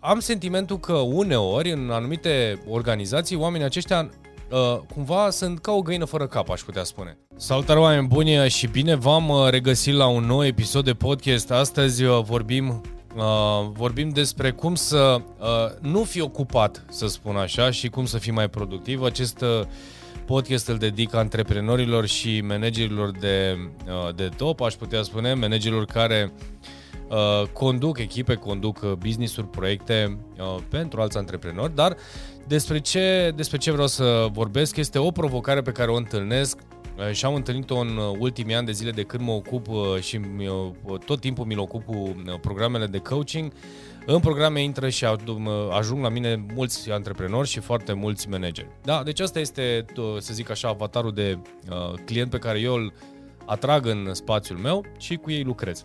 am sentimentul că uneori, în anumite organizații, oamenii aceștia uh, cumva sunt ca o găină fără cap, aș putea spune. Salutare oameni buni și bine v-am uh, regăsit la un nou episod de podcast. Astăzi uh, vorbim Uh, vorbim despre cum să uh, nu fi ocupat, să spun așa, și cum să fii mai productiv. Acest uh, podcast îl dedic antreprenorilor și managerilor de, uh, de top, aș putea spune, managerilor care uh, conduc echipe, conduc uh, business-uri, proiecte uh, pentru alți antreprenori, dar despre ce, despre ce vreau să vorbesc este o provocare pe care o întâlnesc uh, și am întâlnit-o în uh, ultimii ani de zile de când mă ocup și tot timpul mi-l ocup cu programele de coaching. În programe intră și ajung la mine mulți antreprenori și foarte mulți manageri. Da, deci asta este, să zic așa, avatarul de uh, client pe care eu îl atrag în spațiul meu și cu ei lucrez.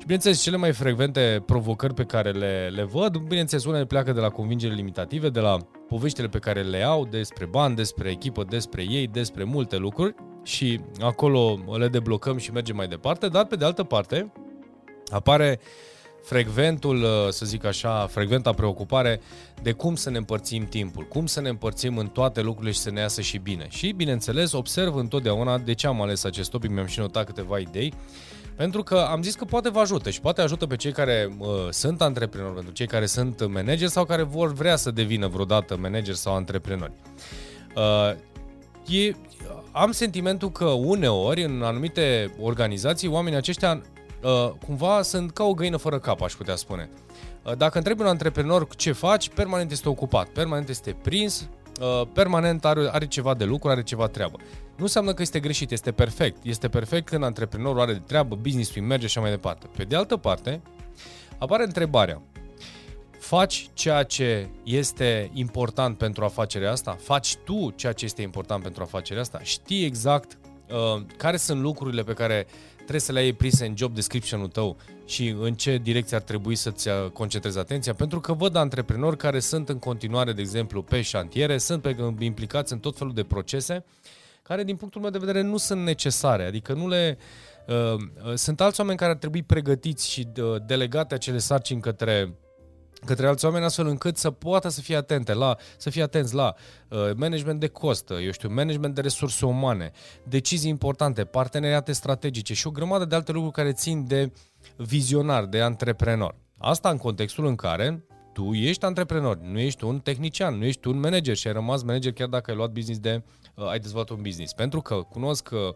Și bineînțeles, cele mai frecvente provocări pe care le, le văd, bineînțeles, unele pleacă de la convingere limitative, de la poveștile pe care le au despre bani, despre echipă, despre ei, despre multe lucruri și acolo le deblocăm și mergem mai departe, dar pe de altă parte apare frecventul, să zic așa, frecventa preocupare de cum să ne împărțim timpul, cum să ne împărțim în toate lucrurile și să ne iasă și bine. Și, bineînțeles, observ întotdeauna de ce am ales acest topic, mi-am și notat câteva idei, pentru că am zis că poate vă ajută și poate ajută pe cei care uh, sunt antreprenori, pentru cei care sunt manageri sau care vor vrea să devină vreodată manageri sau antreprenori. Uh, e, am sentimentul că uneori, în anumite organizații, oamenii aceștia uh, cumva sunt ca o găină fără cap, aș putea spune. Uh, dacă întrebi un antreprenor ce faci, permanent este ocupat, permanent este prins, uh, permanent are, are ceva de lucru, are ceva treabă. Nu înseamnă că este greșit, este perfect. Este perfect când antreprenorul are de treabă, business-ul merge și așa mai departe. Pe de altă parte, apare întrebarea. Faci ceea ce este important pentru afacerea asta? Faci tu ceea ce este important pentru afacerea asta? Știi exact uh, care sunt lucrurile pe care trebuie să le ai prise în job description-ul tău și în ce direcție ar trebui să-ți uh, concentrezi atenția, pentru că văd antreprenori care sunt în continuare, de exemplu, pe șantiere, sunt pe, implicați în tot felul de procese care, din punctul meu de vedere, nu sunt necesare. Adică nu le... Uh, uh, sunt alți oameni care ar trebui pregătiți și uh, delegate acele sarcini către către alți oameni astfel încât să poată să fie atente la, să fie atenți la uh, management de cost, eu știu, management de resurse umane, decizii importante, parteneriate strategice și o grămadă de alte lucruri care țin de vizionar, de antreprenor. Asta în contextul în care tu ești antreprenor, nu ești un tehnician, nu ești un manager și ai rămas manager chiar dacă ai luat business de, uh, ai dezvoltat un business. Pentru că cunosc uh,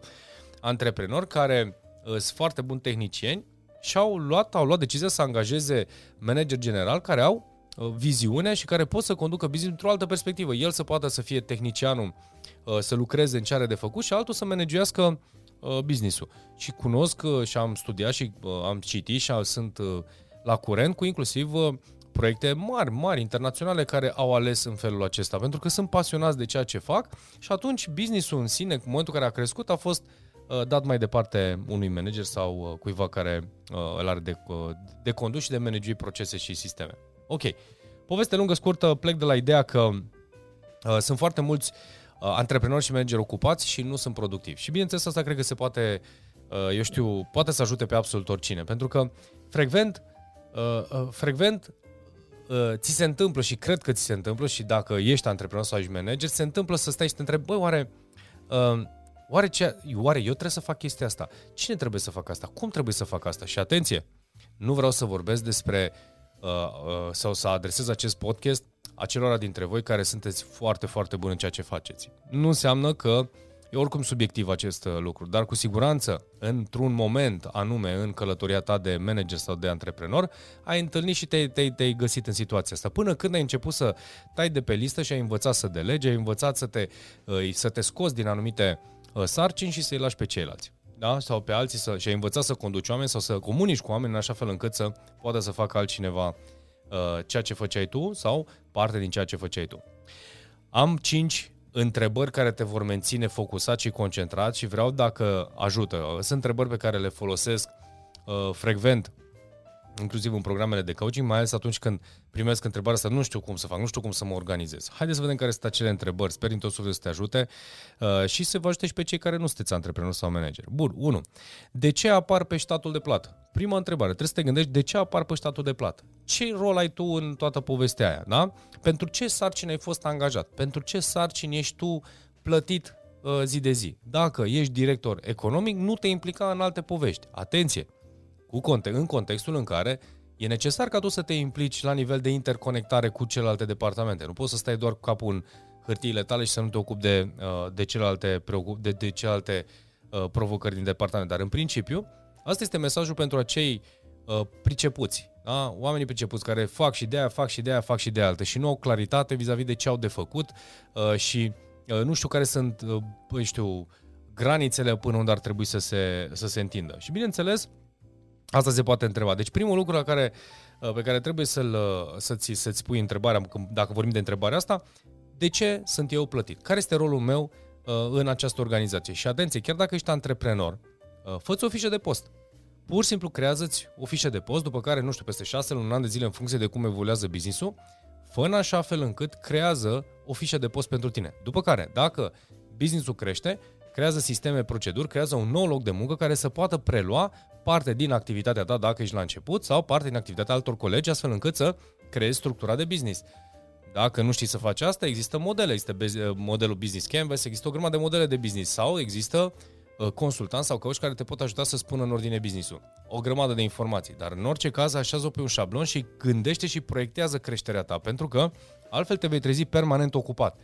antreprenori care uh, sunt foarte buni tehnicieni și au luat, au luat decizia să angajeze manager general care au uh, viziunea și care pot să conducă business într-o altă perspectivă. El să poată să fie tehnicianul, uh, să lucreze în ce are de făcut și altul să managească uh, business-ul. Și cunosc uh, și am studiat și uh, am citit și sunt uh, la curent cu inclusiv uh, proiecte mari, mari, internaționale care au ales în felul acesta, pentru că sunt pasionați de ceea ce fac și atunci businessul în sine, în momentul în care a crescut, a fost uh, dat mai departe unui manager sau uh, cuiva care uh, îl are de, uh, de condus și de managui procese și sisteme. Ok. Poveste lungă, scurtă, plec de la ideea că uh, sunt foarte mulți uh, antreprenori și manageri ocupați și nu sunt productivi. Și bineînțeles asta cred că se poate, uh, eu știu, poate să ajute pe absolut oricine, pentru că frecvent, uh, uh, frecvent uh, ți se întâmplă și cred că ți se întâmplă și dacă ești antreprenor sau ești manager, se întâmplă să stai și te întrebi, băi, oare, uh, oare, ce, oare eu trebuie să fac chestia asta? Cine trebuie să facă asta? Cum trebuie să fac asta? Și atenție, nu vreau să vorbesc despre uh, uh, sau să adresez acest podcast acelora dintre voi care sunteți foarte, foarte buni în ceea ce faceți. Nu înseamnă că uh, E oricum subiectiv acest uh, lucru, dar cu siguranță, într-un moment anume în călătoria ta de manager sau de antreprenor, ai întâlnit și te-ai, te-ai, te-ai găsit în situația asta. Până când ai început să tai de pe listă și ai învățat să delegi, ai învățat să te, uh, să te scoți din anumite uh, sarcini și să-i lași pe ceilalți. Da? Sau pe alții să, și ai învățat să conduci oameni sau să comunici cu oameni în așa fel încât să poată să facă altcineva uh, ceea ce făceai tu sau parte din ceea ce făceai tu. Am cinci întrebări care te vor menține focusat și concentrat și vreau dacă ajută. Sunt întrebări pe care le folosesc uh, frecvent inclusiv în programele de coaching, mai ales atunci când primesc întrebarea asta, nu știu cum să fac, nu știu cum să mă organizez. Haideți să vedem care sunt acele întrebări, sper din tot sufletul să te ajute uh, și să vă ajute și pe cei care nu sunteți antreprenori sau manager. Bun, 1. De ce apar pe statul de plată? Prima întrebare, trebuie să te gândești de ce apar pe statul de plată. Ce rol ai tu în toată povestea aia, da? Pentru ce sarcini ai fost angajat? Pentru ce sarcini ești tu plătit uh, zi de zi? Dacă ești director economic, nu te implica în alte povești. Atenție! Cu conte- în contextul în care e necesar ca tu să te implici la nivel de interconectare cu celelalte departamente. Nu poți să stai doar cu capul în hârtiile tale și să nu te ocupi de, uh, de celelalte, de, de celelalte uh, provocări din departament. Dar în principiu, asta este mesajul pentru acei uh, pricepuți, da? oamenii pricepuți care fac și de aia, fac și de aia, fac și de altă și nu au claritate vis-a-vis de ce au de făcut și nu știu care sunt, uh, știu, granițele până unde ar trebui să se, să se întindă. Și bineînțeles, Asta se poate întreba. Deci primul lucru la care, uh, pe care trebuie să-l, uh, să-ți, să-ți pui întrebarea, dacă vorbim de întrebarea asta, de ce sunt eu plătit? Care este rolul meu uh, în această organizație? Și atenție, chiar dacă ești antreprenor, fă o fișă de post. Pur și simplu creează-ți o fișă de post, după care, nu știu, peste șase luni, un an de zile, în funcție de cum evoluează business-ul, fă în așa fel încât creează o fișă de post pentru tine. După care, dacă business-ul crește, creează sisteme, proceduri, creează un nou loc de muncă care să poată prelua parte din activitatea ta dacă ești la început sau parte din activitatea altor colegi astfel încât să creezi structura de business. Dacă nu știi să faci asta, există modele. Există modelul Business Canvas, există o grămadă de modele de business sau există uh, consultanți sau coach care te pot ajuta să spună în ordine business-ul. O grămadă de informații, dar în orice caz așează-o pe un șablon și gândește și proiectează creșterea ta, pentru că altfel te vei trezi permanent ocupat.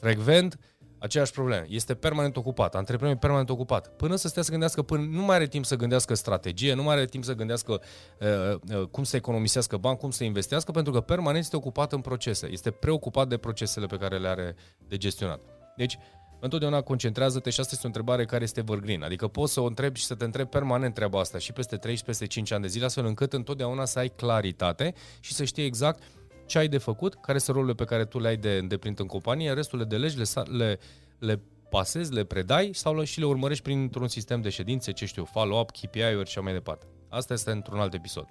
Frecvent, aceeași problemă. Este permanent ocupat, antreprenorul e permanent ocupat. Până să stea să gândească, până nu mai are timp să gândească strategie, nu mai are timp să gândească uh, uh, cum să economisească bani, cum să investească, pentru că permanent este ocupat în procese. Este preocupat de procesele pe care le are de gestionat. Deci, întotdeauna concentrează-te și asta este o întrebare care este evergreen. Adică poți să o întrebi și să te întrebi permanent treaba asta și peste 3 și peste 5 ani de zile, astfel încât întotdeauna să ai claritate și să știi exact ce ai de făcut, care sunt rolurile pe care tu le ai de îndeplinit în companie, restul le delegi, le, le, le pasezi, le predai sau și le urmărești printr-un sistem de ședințe, ce știu, follow-up, KPI-uri și așa mai departe. Asta este într-un alt episod.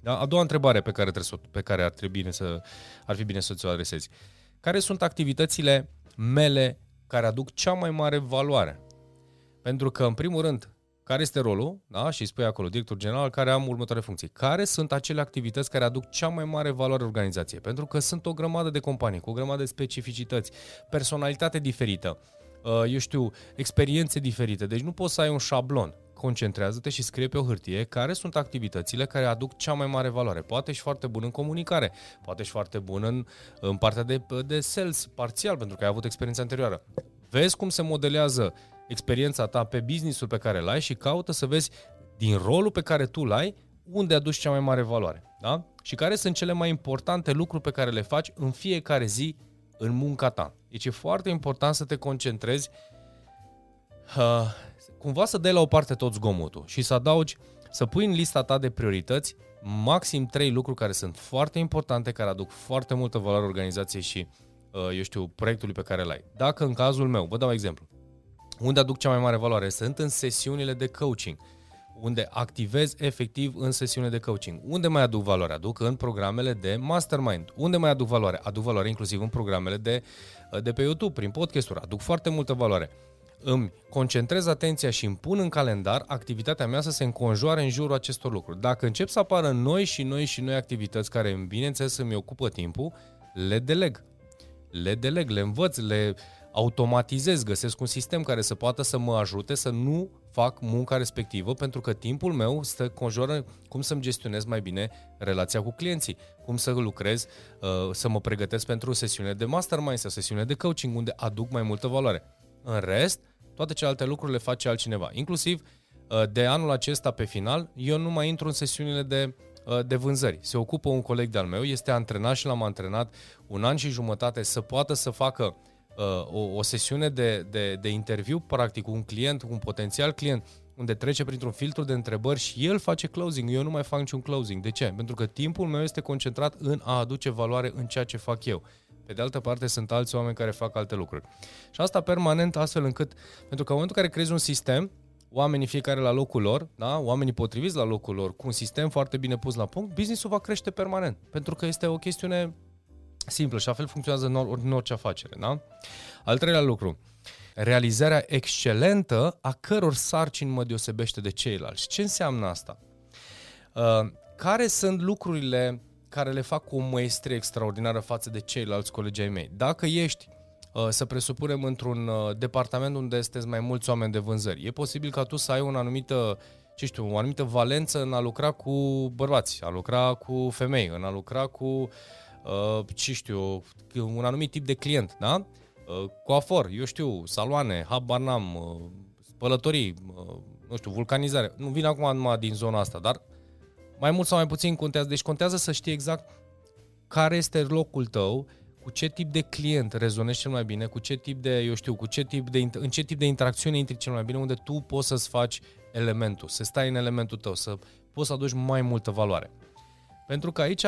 Da? A doua întrebare pe care, trebuie să, pe care ar, trebui să, ar fi bine să ți-o adresezi. Care sunt activitățile mele care aduc cea mai mare valoare? Pentru că, în primul rând, care este rolul, da? și spui acolo, director general, care am următoare funcții. Care sunt acele activități care aduc cea mai mare valoare organizației? Pentru că sunt o grămadă de companii, cu o grămadă de specificități, personalitate diferită, uh, eu știu, experiențe diferite. Deci nu poți să ai un șablon. Concentrează-te și scrie pe o hârtie care sunt activitățile care aduc cea mai mare valoare. Poate ești foarte bun în comunicare, poate ești foarte bun în, în partea de, de sales parțial, pentru că ai avut experiență anterioară. Vezi cum se modelează experiența ta pe businessul pe care l-ai și caută să vezi din rolul pe care tu l-ai unde aduci cea mai mare valoare. Da? Și care sunt cele mai importante lucruri pe care le faci în fiecare zi în munca ta. Deci e foarte important să te concentrezi uh, cumva să dai la o parte tot zgomotul și să adaugi, să pui în lista ta de priorități maxim trei lucruri care sunt foarte importante, care aduc foarte multă valoare organizației și, uh, eu știu, proiectului pe care l-ai. Dacă în cazul meu, vă dau exemplu, unde aduc cea mai mare valoare? Sunt în sesiunile de coaching, unde activez efectiv în sesiune de coaching. Unde mai aduc valoare? Aduc în programele de mastermind. Unde mai aduc valoare? Aduc valoare inclusiv în programele de, de pe YouTube, prin podcasturi. Aduc foarte multă valoare. Îmi concentrez atenția și îmi pun în calendar activitatea mea să se înconjoare în jurul acestor lucruri. Dacă încep să apară noi și noi și noi activități care, bineînțeles, îmi ocupă timpul, le deleg. Le deleg, le învăț, le automatizez, găsesc un sistem care să poată să mă ajute să nu fac munca respectivă, pentru că timpul meu stă conjură cum să-mi gestionez mai bine relația cu clienții, cum să lucrez, uh, să mă pregătesc pentru sesiune de mastermind sau sesiune de coaching, unde aduc mai multă valoare. În rest, toate celelalte lucruri le face altcineva. Inclusiv uh, de anul acesta pe final, eu nu mai intru în sesiunile de uh, de vânzări. Se ocupă un coleg de-al meu, este antrenat și l-am antrenat un an și jumătate să poată să facă Uh, o, o sesiune de, de, de interviu, practic, cu un client, cu un potențial client, unde trece printr-un filtru de întrebări și el face closing. Eu nu mai fac niciun closing. De ce? Pentru că timpul meu este concentrat în a aduce valoare în ceea ce fac eu. Pe de altă parte, sunt alți oameni care fac alte lucruri. Și asta permanent, astfel încât, pentru că în momentul în care creezi un sistem, oamenii fiecare la locul lor, da? oamenii potriviți la locul lor, cu un sistem foarte bine pus la punct, businessul va crește permanent. Pentru că este o chestiune simplă și la fel funcționează în, or- în orice afacere. Da? Al treilea lucru, realizarea excelentă a căror sarcini mă deosebește de ceilalți. Ce înseamnă asta? Uh, care sunt lucrurile care le fac cu o maestrie extraordinară față de ceilalți colegi ai mei? Dacă ești uh, să presupunem într-un uh, departament unde sunteți mai mulți oameni de vânzări. E posibil ca tu să ai o anumită, ce știu, o anumită valență în a lucra cu bărbați, a lucra cu femei, în a lucra cu, uh, ce știu, un anumit tip de client, da? Uh, coafor, eu știu, saloane, habar n-am, uh, spălătorii, uh, nu știu, vulcanizare. Nu vin acum numai din zona asta, dar mai mult sau mai puțin contează. Deci contează să știi exact care este locul tău, cu ce tip de client rezonezi cel mai bine, cu ce tip de, eu știu, cu ce tip de, în ce tip de interacțiune intri cel mai bine, unde tu poți să-ți faci elementul, să stai în elementul tău, să poți să aduci mai multă valoare. Pentru că aici,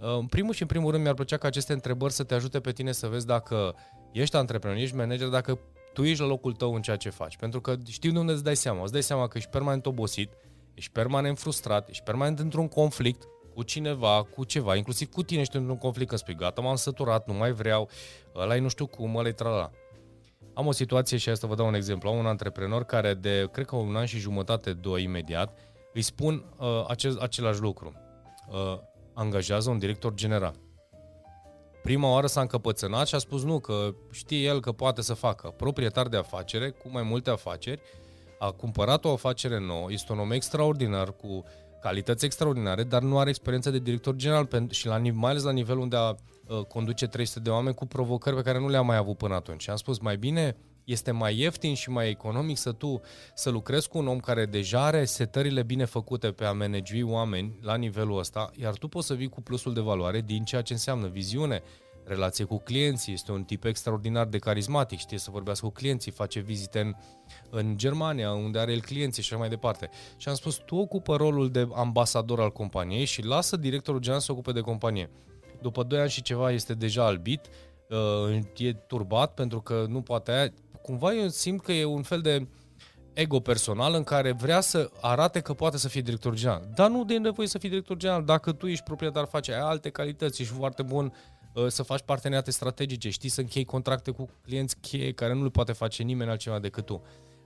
în primul și în primul rând, mi-ar plăcea ca aceste întrebări să te ajute pe tine să vezi dacă ești antreprenor, ești manager, dacă tu ești la locul tău în ceea ce faci. Pentru că știi de unde îți dai seama. Îți dai seama că ești permanent obosit, ești permanent frustrat, ești permanent într-un conflict cu cineva, cu ceva, inclusiv cu tine ești într-un conflict, când spui, gata, m-am săturat, nu mai vreau, ăla nu știu cum, ăla trala. Am o situație și asta vă dau un exemplu. Am un antreprenor care de, cred că un an și jumătate, doi imediat, îi spun uh, acel, același lucru. Uh, angajează un director general. Prima oară s-a încăpățânat și a spus nu, că știe el că poate să facă. Proprietar de afacere, cu mai multe afaceri, a cumpărat o afacere nouă, este un om extraordinar, cu calități extraordinare, dar nu are experiență de director general și la, mai ales la nivelul unde a, uh, conduce 300 de oameni cu provocări pe care nu le-a mai avut până atunci. Și am spus, mai bine este mai ieftin și mai economic să tu să lucrezi cu un om care deja are setările bine făcute pe a managui oameni la nivelul ăsta, iar tu poți să vii cu plusul de valoare din ceea ce înseamnă viziune, relație cu clienții, este un tip extraordinar de carismatic, știe să vorbească cu clienții, face vizite în, în Germania, unde are el clienții și așa mai departe. Și am spus, tu ocupă rolul de ambasador al companiei și lasă directorul general să ocupe de companie. După 2 ani și ceva este deja albit, uh, e turbat pentru că nu poate aia. Cumva eu simt că e un fel de ego personal în care vrea să arate că poate să fie director general. Dar nu de nevoie să fii director general. Dacă tu ești proprietar, faci ai alte calități, ești foarte bun Uh, să faci parteneriate strategice, știi să închei contracte cu clienți cheie care nu le poate face nimeni altceva decât tu,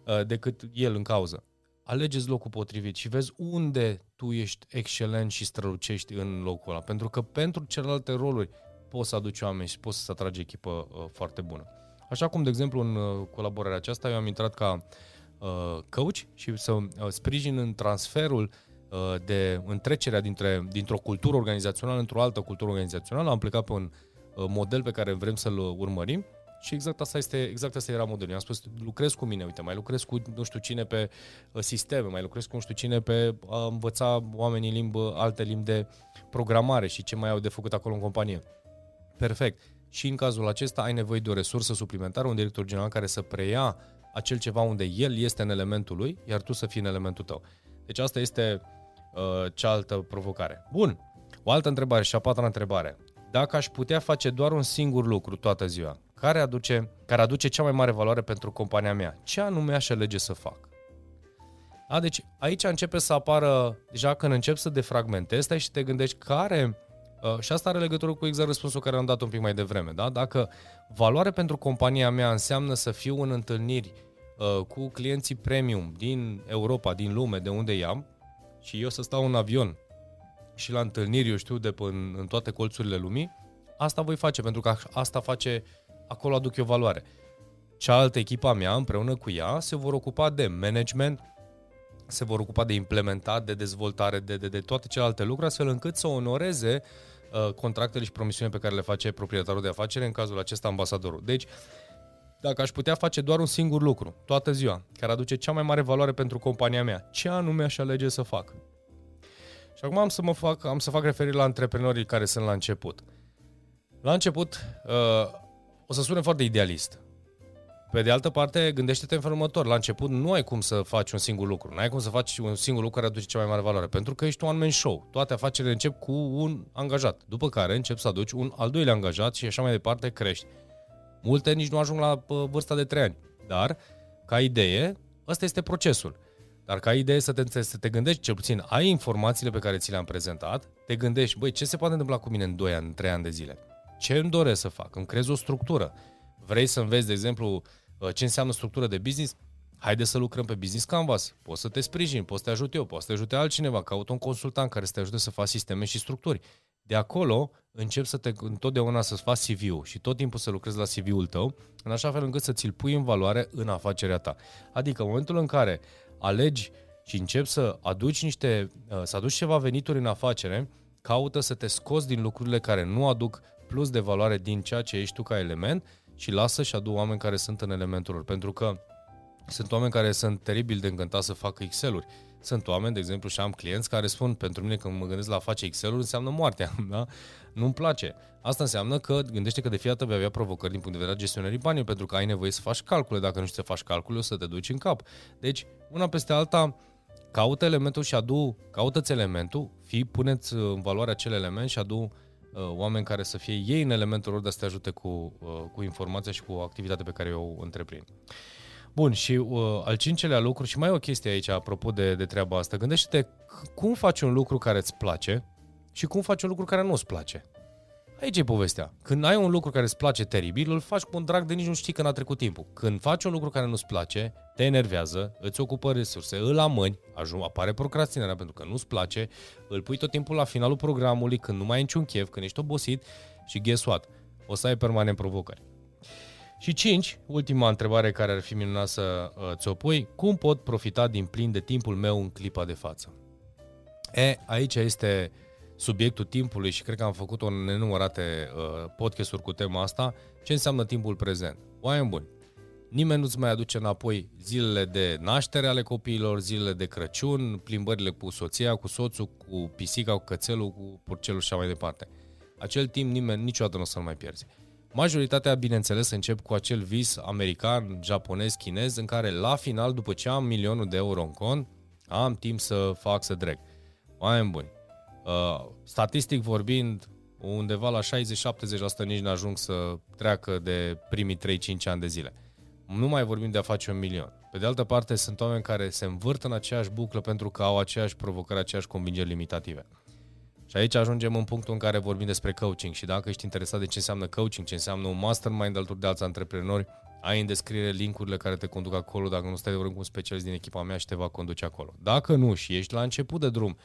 uh, decât el în cauză. Alegeți locul potrivit și vezi unde tu ești excelent și strălucești în locul ăla. Pentru că pentru celelalte roluri poți să aduci oameni și poți să atragi echipă uh, foarte bună. Așa cum, de exemplu, în colaborarea aceasta eu am intrat ca coach și să sprijin în transferul Uh, de întrecerea dintre, dintr-o cultură organizațională într-o altă cultură organizațională. Am plecat pe un uh, model pe care vrem să-l urmărim și exact asta, este, exact asta era modelul. am spus, lucrez cu mine, uite, mai lucrez cu nu știu cine pe uh, sisteme, mai lucrez cu nu știu cine pe a învăța oamenii limbă, alte limbi de programare și ce mai au de făcut acolo în companie. Perfect. Și în cazul acesta ai nevoie de o resursă suplimentară, un director general care să preia acel ceva unde el este în elementul lui, iar tu să fii în elementul tău. Deci asta este uh, cealaltă provocare. Bun, o altă întrebare și a patra întrebare. Dacă aș putea face doar un singur lucru toată ziua, care aduce, care aduce cea mai mare valoare pentru compania mea, ce anume aș alege să fac? Da, deci aici începe să apară, deja când încep să defragmentezi, stai și te gândești care, uh, și asta are legătură cu exact răspunsul care am dat un pic mai devreme, da? dacă valoare pentru compania mea înseamnă să fiu în întâlniri uh, cu clienții premium din Europa, din lume, de unde i-am, și eu să stau în avion și la întâlniri, eu știu, de pe în, în toate colțurile lumii, asta voi face, pentru că asta face, acolo aduc eu valoare. Cealaltă echipa mea, împreună cu ea, se vor ocupa de management, se vor ocupa de implementat, de dezvoltare, de, de, de toate celelalte lucruri, astfel încât să onoreze uh, contractele și promisiunile pe care le face proprietarul de afacere, în cazul acesta ambasadorul. Deci, dacă aș putea face doar un singur lucru, toată ziua, care aduce cea mai mare valoare pentru compania mea, ce anume aș alege să fac? Și acum am să, mă fac, am să fac referire la antreprenorii care sunt la început. La început, uh, o să sune foarte idealist. Pe de altă parte, gândește-te în felul următor. La început nu ai cum să faci un singur lucru. Nu ai cum să faci un singur lucru care aduce cea mai mare valoare. Pentru că ești un one-man show. Toate afacerile încep cu un angajat. După care încep să aduci un al doilea angajat și așa mai departe crești. Multe nici nu ajung la vârsta de 3 ani. Dar, ca idee, ăsta este procesul. Dar ca idee să te, să te gândești, cel puțin ai informațiile pe care ți le-am prezentat, te gândești, băi, ce se poate întâmpla cu mine în 2 ani, în 3 ani de zile? Ce îmi doresc să fac? Îmi creez o structură. Vrei să înveți, de exemplu, uh, ce înseamnă structură de business? Haide să lucrăm pe Business Canvas. Poți să te sprijin, poți să te ajut eu, poți să te ajute altcineva, caut un consultant care să te ajute să faci sisteme și structuri. De acolo încep să te, întotdeauna să faci CV-ul și tot timpul să lucrezi la CV-ul tău, în așa fel încât să ți-l pui în valoare în afacerea ta. Adică în momentul în care alegi și începi să aduci niște, uh, să aduci ceva venituri în afacere, caută să te scoți din lucrurile care nu aduc plus de valoare din ceea ce ești tu ca element și lasă și adu oameni care sunt în elementul lor. Pentru că sunt oameni care sunt teribil de încântați să facă Excel-uri. Sunt oameni, de exemplu, și am clienți care spun, pentru mine când mă gândesc la a face Excel-uri, înseamnă moartea, da? Nu-mi place. Asta înseamnă că gândește că de fiecare dată vei avea provocări din punct de vedere gestionării banilor, pentru că ai nevoie să faci calcule. Dacă nu știi să faci calcule, o să te duci în cap. Deci, una peste alta, caută elementul și adu, caută-ți elementul, fii, puneți în valoare acel element și adu uh, oameni care să fie ei în elementul lor de a să te ajute cu, uh, cu informația și cu activitatea pe care o întreprind. Bun, și uh, al cincelea lucru, și mai e o chestie aici apropo de, de treaba asta, gândește-te cum faci un lucru care îți place și cum faci un lucru care nu îți place. Aici e povestea. Când ai un lucru care îți place teribil, îl faci cu un drag de nici nu știi când a trecut timpul. Când faci un lucru care nu-ți place, te enervează, îți ocupă resurse, îl amâni, ajung, apare procrastinarea pentru că nu-ți place, îl pui tot timpul la finalul programului, când nu mai ai niciun chef, când ești obosit și guess what? O să ai permanent provocări. Și 5, ultima întrebare care ar fi minunat să uh, ți-o pui, cum pot profita din plin de timpul meu în clipa de față? E, aici este subiectul timpului și cred că am făcut o nenumărate uh, podcasturi cu tema asta, ce înseamnă timpul prezent. Oameni buni, nimeni nu-ți mai aduce înapoi zilele de naștere ale copiilor, zilele de Crăciun, plimbările cu soția, cu soțul, cu pisica, cu cățelul, cu porcelul și așa mai departe. Acel timp nimeni niciodată nu o să-l mai pierzi. Majoritatea, bineînțeles, încep cu acel vis american, japonez, chinez, în care la final, după ce am milionul de euro în cont, am timp să fac să dreg. Oameni buni, uh, statistic vorbind, undeva la 60-70% nici nu ajung să treacă de primii 3-5 ani de zile. Nu mai vorbim de a face un milion. Pe de altă parte, sunt oameni care se învârt în aceeași buclă pentru că au aceeași provocări, aceeași convingeri limitative. Și aici ajungem în punctul în care vorbim despre coaching și dacă ești interesat de ce înseamnă coaching, ce înseamnă un mastermind alături de alți antreprenori, ai în descriere linkurile care te conduc acolo, dacă nu stai de vorbă cu un specialist din echipa mea și te va conduce acolo. Dacă nu și ești la început de drum,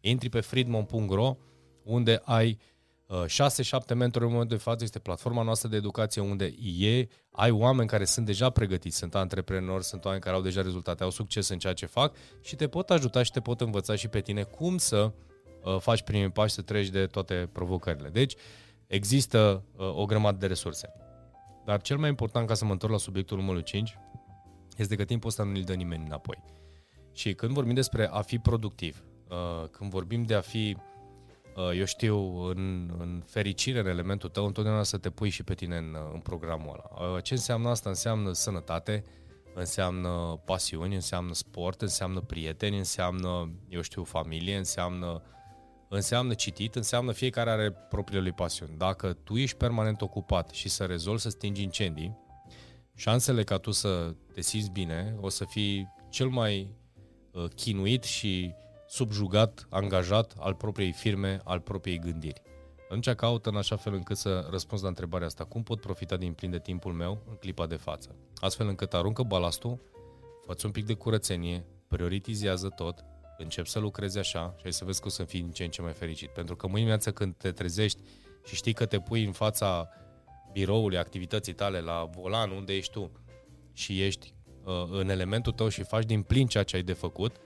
intri pe friedman.ro unde ai uh, 6-7 mentori în momentul de față, este platforma noastră de educație unde e, ai oameni care sunt deja pregătiți, sunt antreprenori, sunt oameni care au deja rezultate, au succes în ceea ce fac și te pot ajuta și te pot învăța și pe tine cum să Uh, faci primii pași să treci de toate provocările. Deci, există uh, o grămadă de resurse. Dar cel mai important, ca să mă întorc la subiectul numărul 5, este că timpul ăsta nu îl dă nimeni înapoi. Și când vorbim despre a fi productiv, uh, când vorbim de a fi, eu știu, în, în fericire în elementul tău, întotdeauna să te pui și pe tine în, în programul ăla. Ce înseamnă asta? Înseamnă sănătate, înseamnă pasiuni, înseamnă sport, înseamnă prieteni, înseamnă, eu știu, familie, înseamnă înseamnă citit, înseamnă fiecare are propriile lui pasiuni. Dacă tu ești permanent ocupat și să rezolvi să stingi incendii, șansele ca tu să te simți bine o să fii cel mai uh, chinuit și subjugat, angajat al propriei firme, al propriei gândiri. Atunci caută în așa fel încât să răspunzi la întrebarea asta. Cum pot profita din plin de timpul meu în clipa de față? Astfel încât aruncă balastul, fă un pic de curățenie, prioritizează tot încep să lucrezi așa și ai să vezi că o să fii din ce în ce mai fericit. Pentru că mâine viață când te trezești și știi că te pui în fața biroului, activității tale, la volan, unde ești tu și ești uh, în elementul tău și faci din plin ceea ce ai de făcut,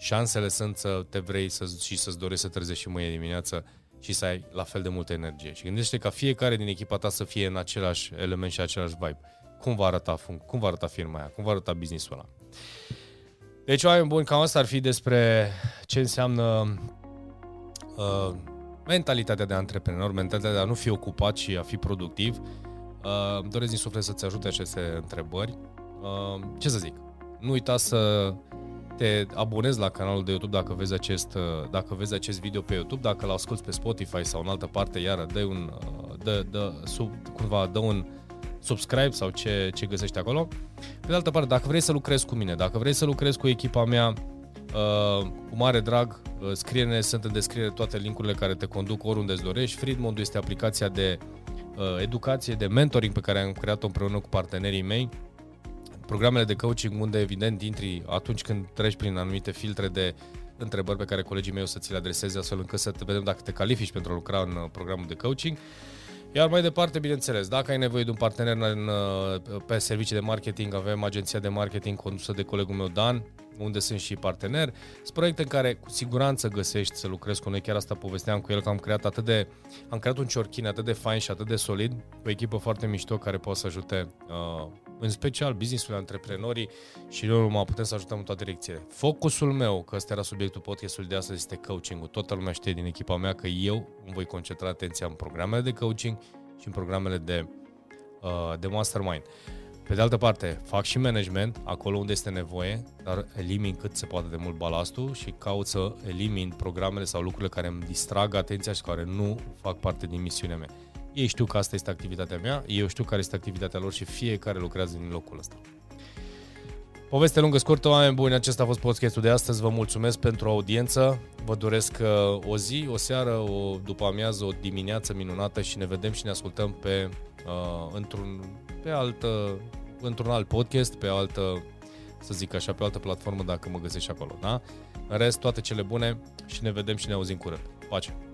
șansele sunt să te vrei să, și să-ți dorești să trezești și mâine dimineață și să ai la fel de multă energie. Și gândește ca fiecare din echipa ta să fie în același element și același vibe. Cum va arăta, cum va arăta firma aia? Cum va arăta businessul ăla? Deci, oameni buni, cam asta ar fi despre ce înseamnă uh, mentalitatea de antreprenor, mentalitatea de a nu fi ocupat și a fi productiv. Uh, doresc din suflet să-ți ajute aceste întrebări. Uh, ce să zic? Nu uita să te abonezi la canalul de YouTube dacă vezi acest, uh, dacă vezi acest video pe YouTube, dacă l asculti pe Spotify sau în altă parte, iară, dă un, uh, dă, dă, sub, cumva, dă un subscribe sau ce, ce găsești acolo. Pe de altă parte, dacă vrei să lucrezi cu mine, dacă vrei să lucrezi cu echipa mea, uh, cu mare drag, uh, scrie-ne, sunt în descriere toate linkurile care te conduc oriunde îți dorești. Friedmond este aplicația de uh, educație, de mentoring pe care am creat-o împreună cu partenerii mei. Programele de coaching unde evident intri atunci când treci prin anumite filtre de întrebări pe care colegii mei o să ți le adreseze astfel încât să te vedem dacă te califici pentru a lucra în uh, programul de coaching. Iar mai departe, bineînțeles, dacă ai nevoie de un partener în, uh, pe servicii de marketing, avem agenția de marketing condusă de colegul meu Dan, unde sunt și partener. Sunt proiecte în care cu siguranță găsești să lucrezi cu noi. Chiar asta povesteam cu el că am creat atât de am creat un ciorchin atât de fain și atât de solid, o echipă foarte mișto care poate să ajute uh, în special businessul, antreprenorii și nu numai putem să ajutăm în toate direcțiile. Focusul meu, că ăsta era subiectul podcastului de astăzi, este coaching-ul. Toată lumea știe din echipa mea că eu îmi voi concentra atenția în programele de coaching și în programele de, uh, de mastermind. Pe de altă parte, fac și management acolo unde este nevoie, dar elimin cât se poate de mult balastul și caut să elimin programele sau lucrurile care îmi distrag atenția și care nu fac parte din misiunea mea. Ei știu că asta este activitatea mea, eu știu care este activitatea lor și fiecare lucrează din locul ăsta. Poveste lungă, scurtă, oameni buni, acesta a fost podcastul de astăzi. Vă mulțumesc pentru audiență. Vă doresc uh, o zi, o seară, o după amiază, o dimineață minunată și ne vedem și ne ascultăm pe, uh, într-un, pe altă, într-un alt podcast, pe altă, să zic așa, pe altă platformă dacă mă găsești acolo. Da? În rest, toate cele bune și ne vedem și ne auzim curând. Pace!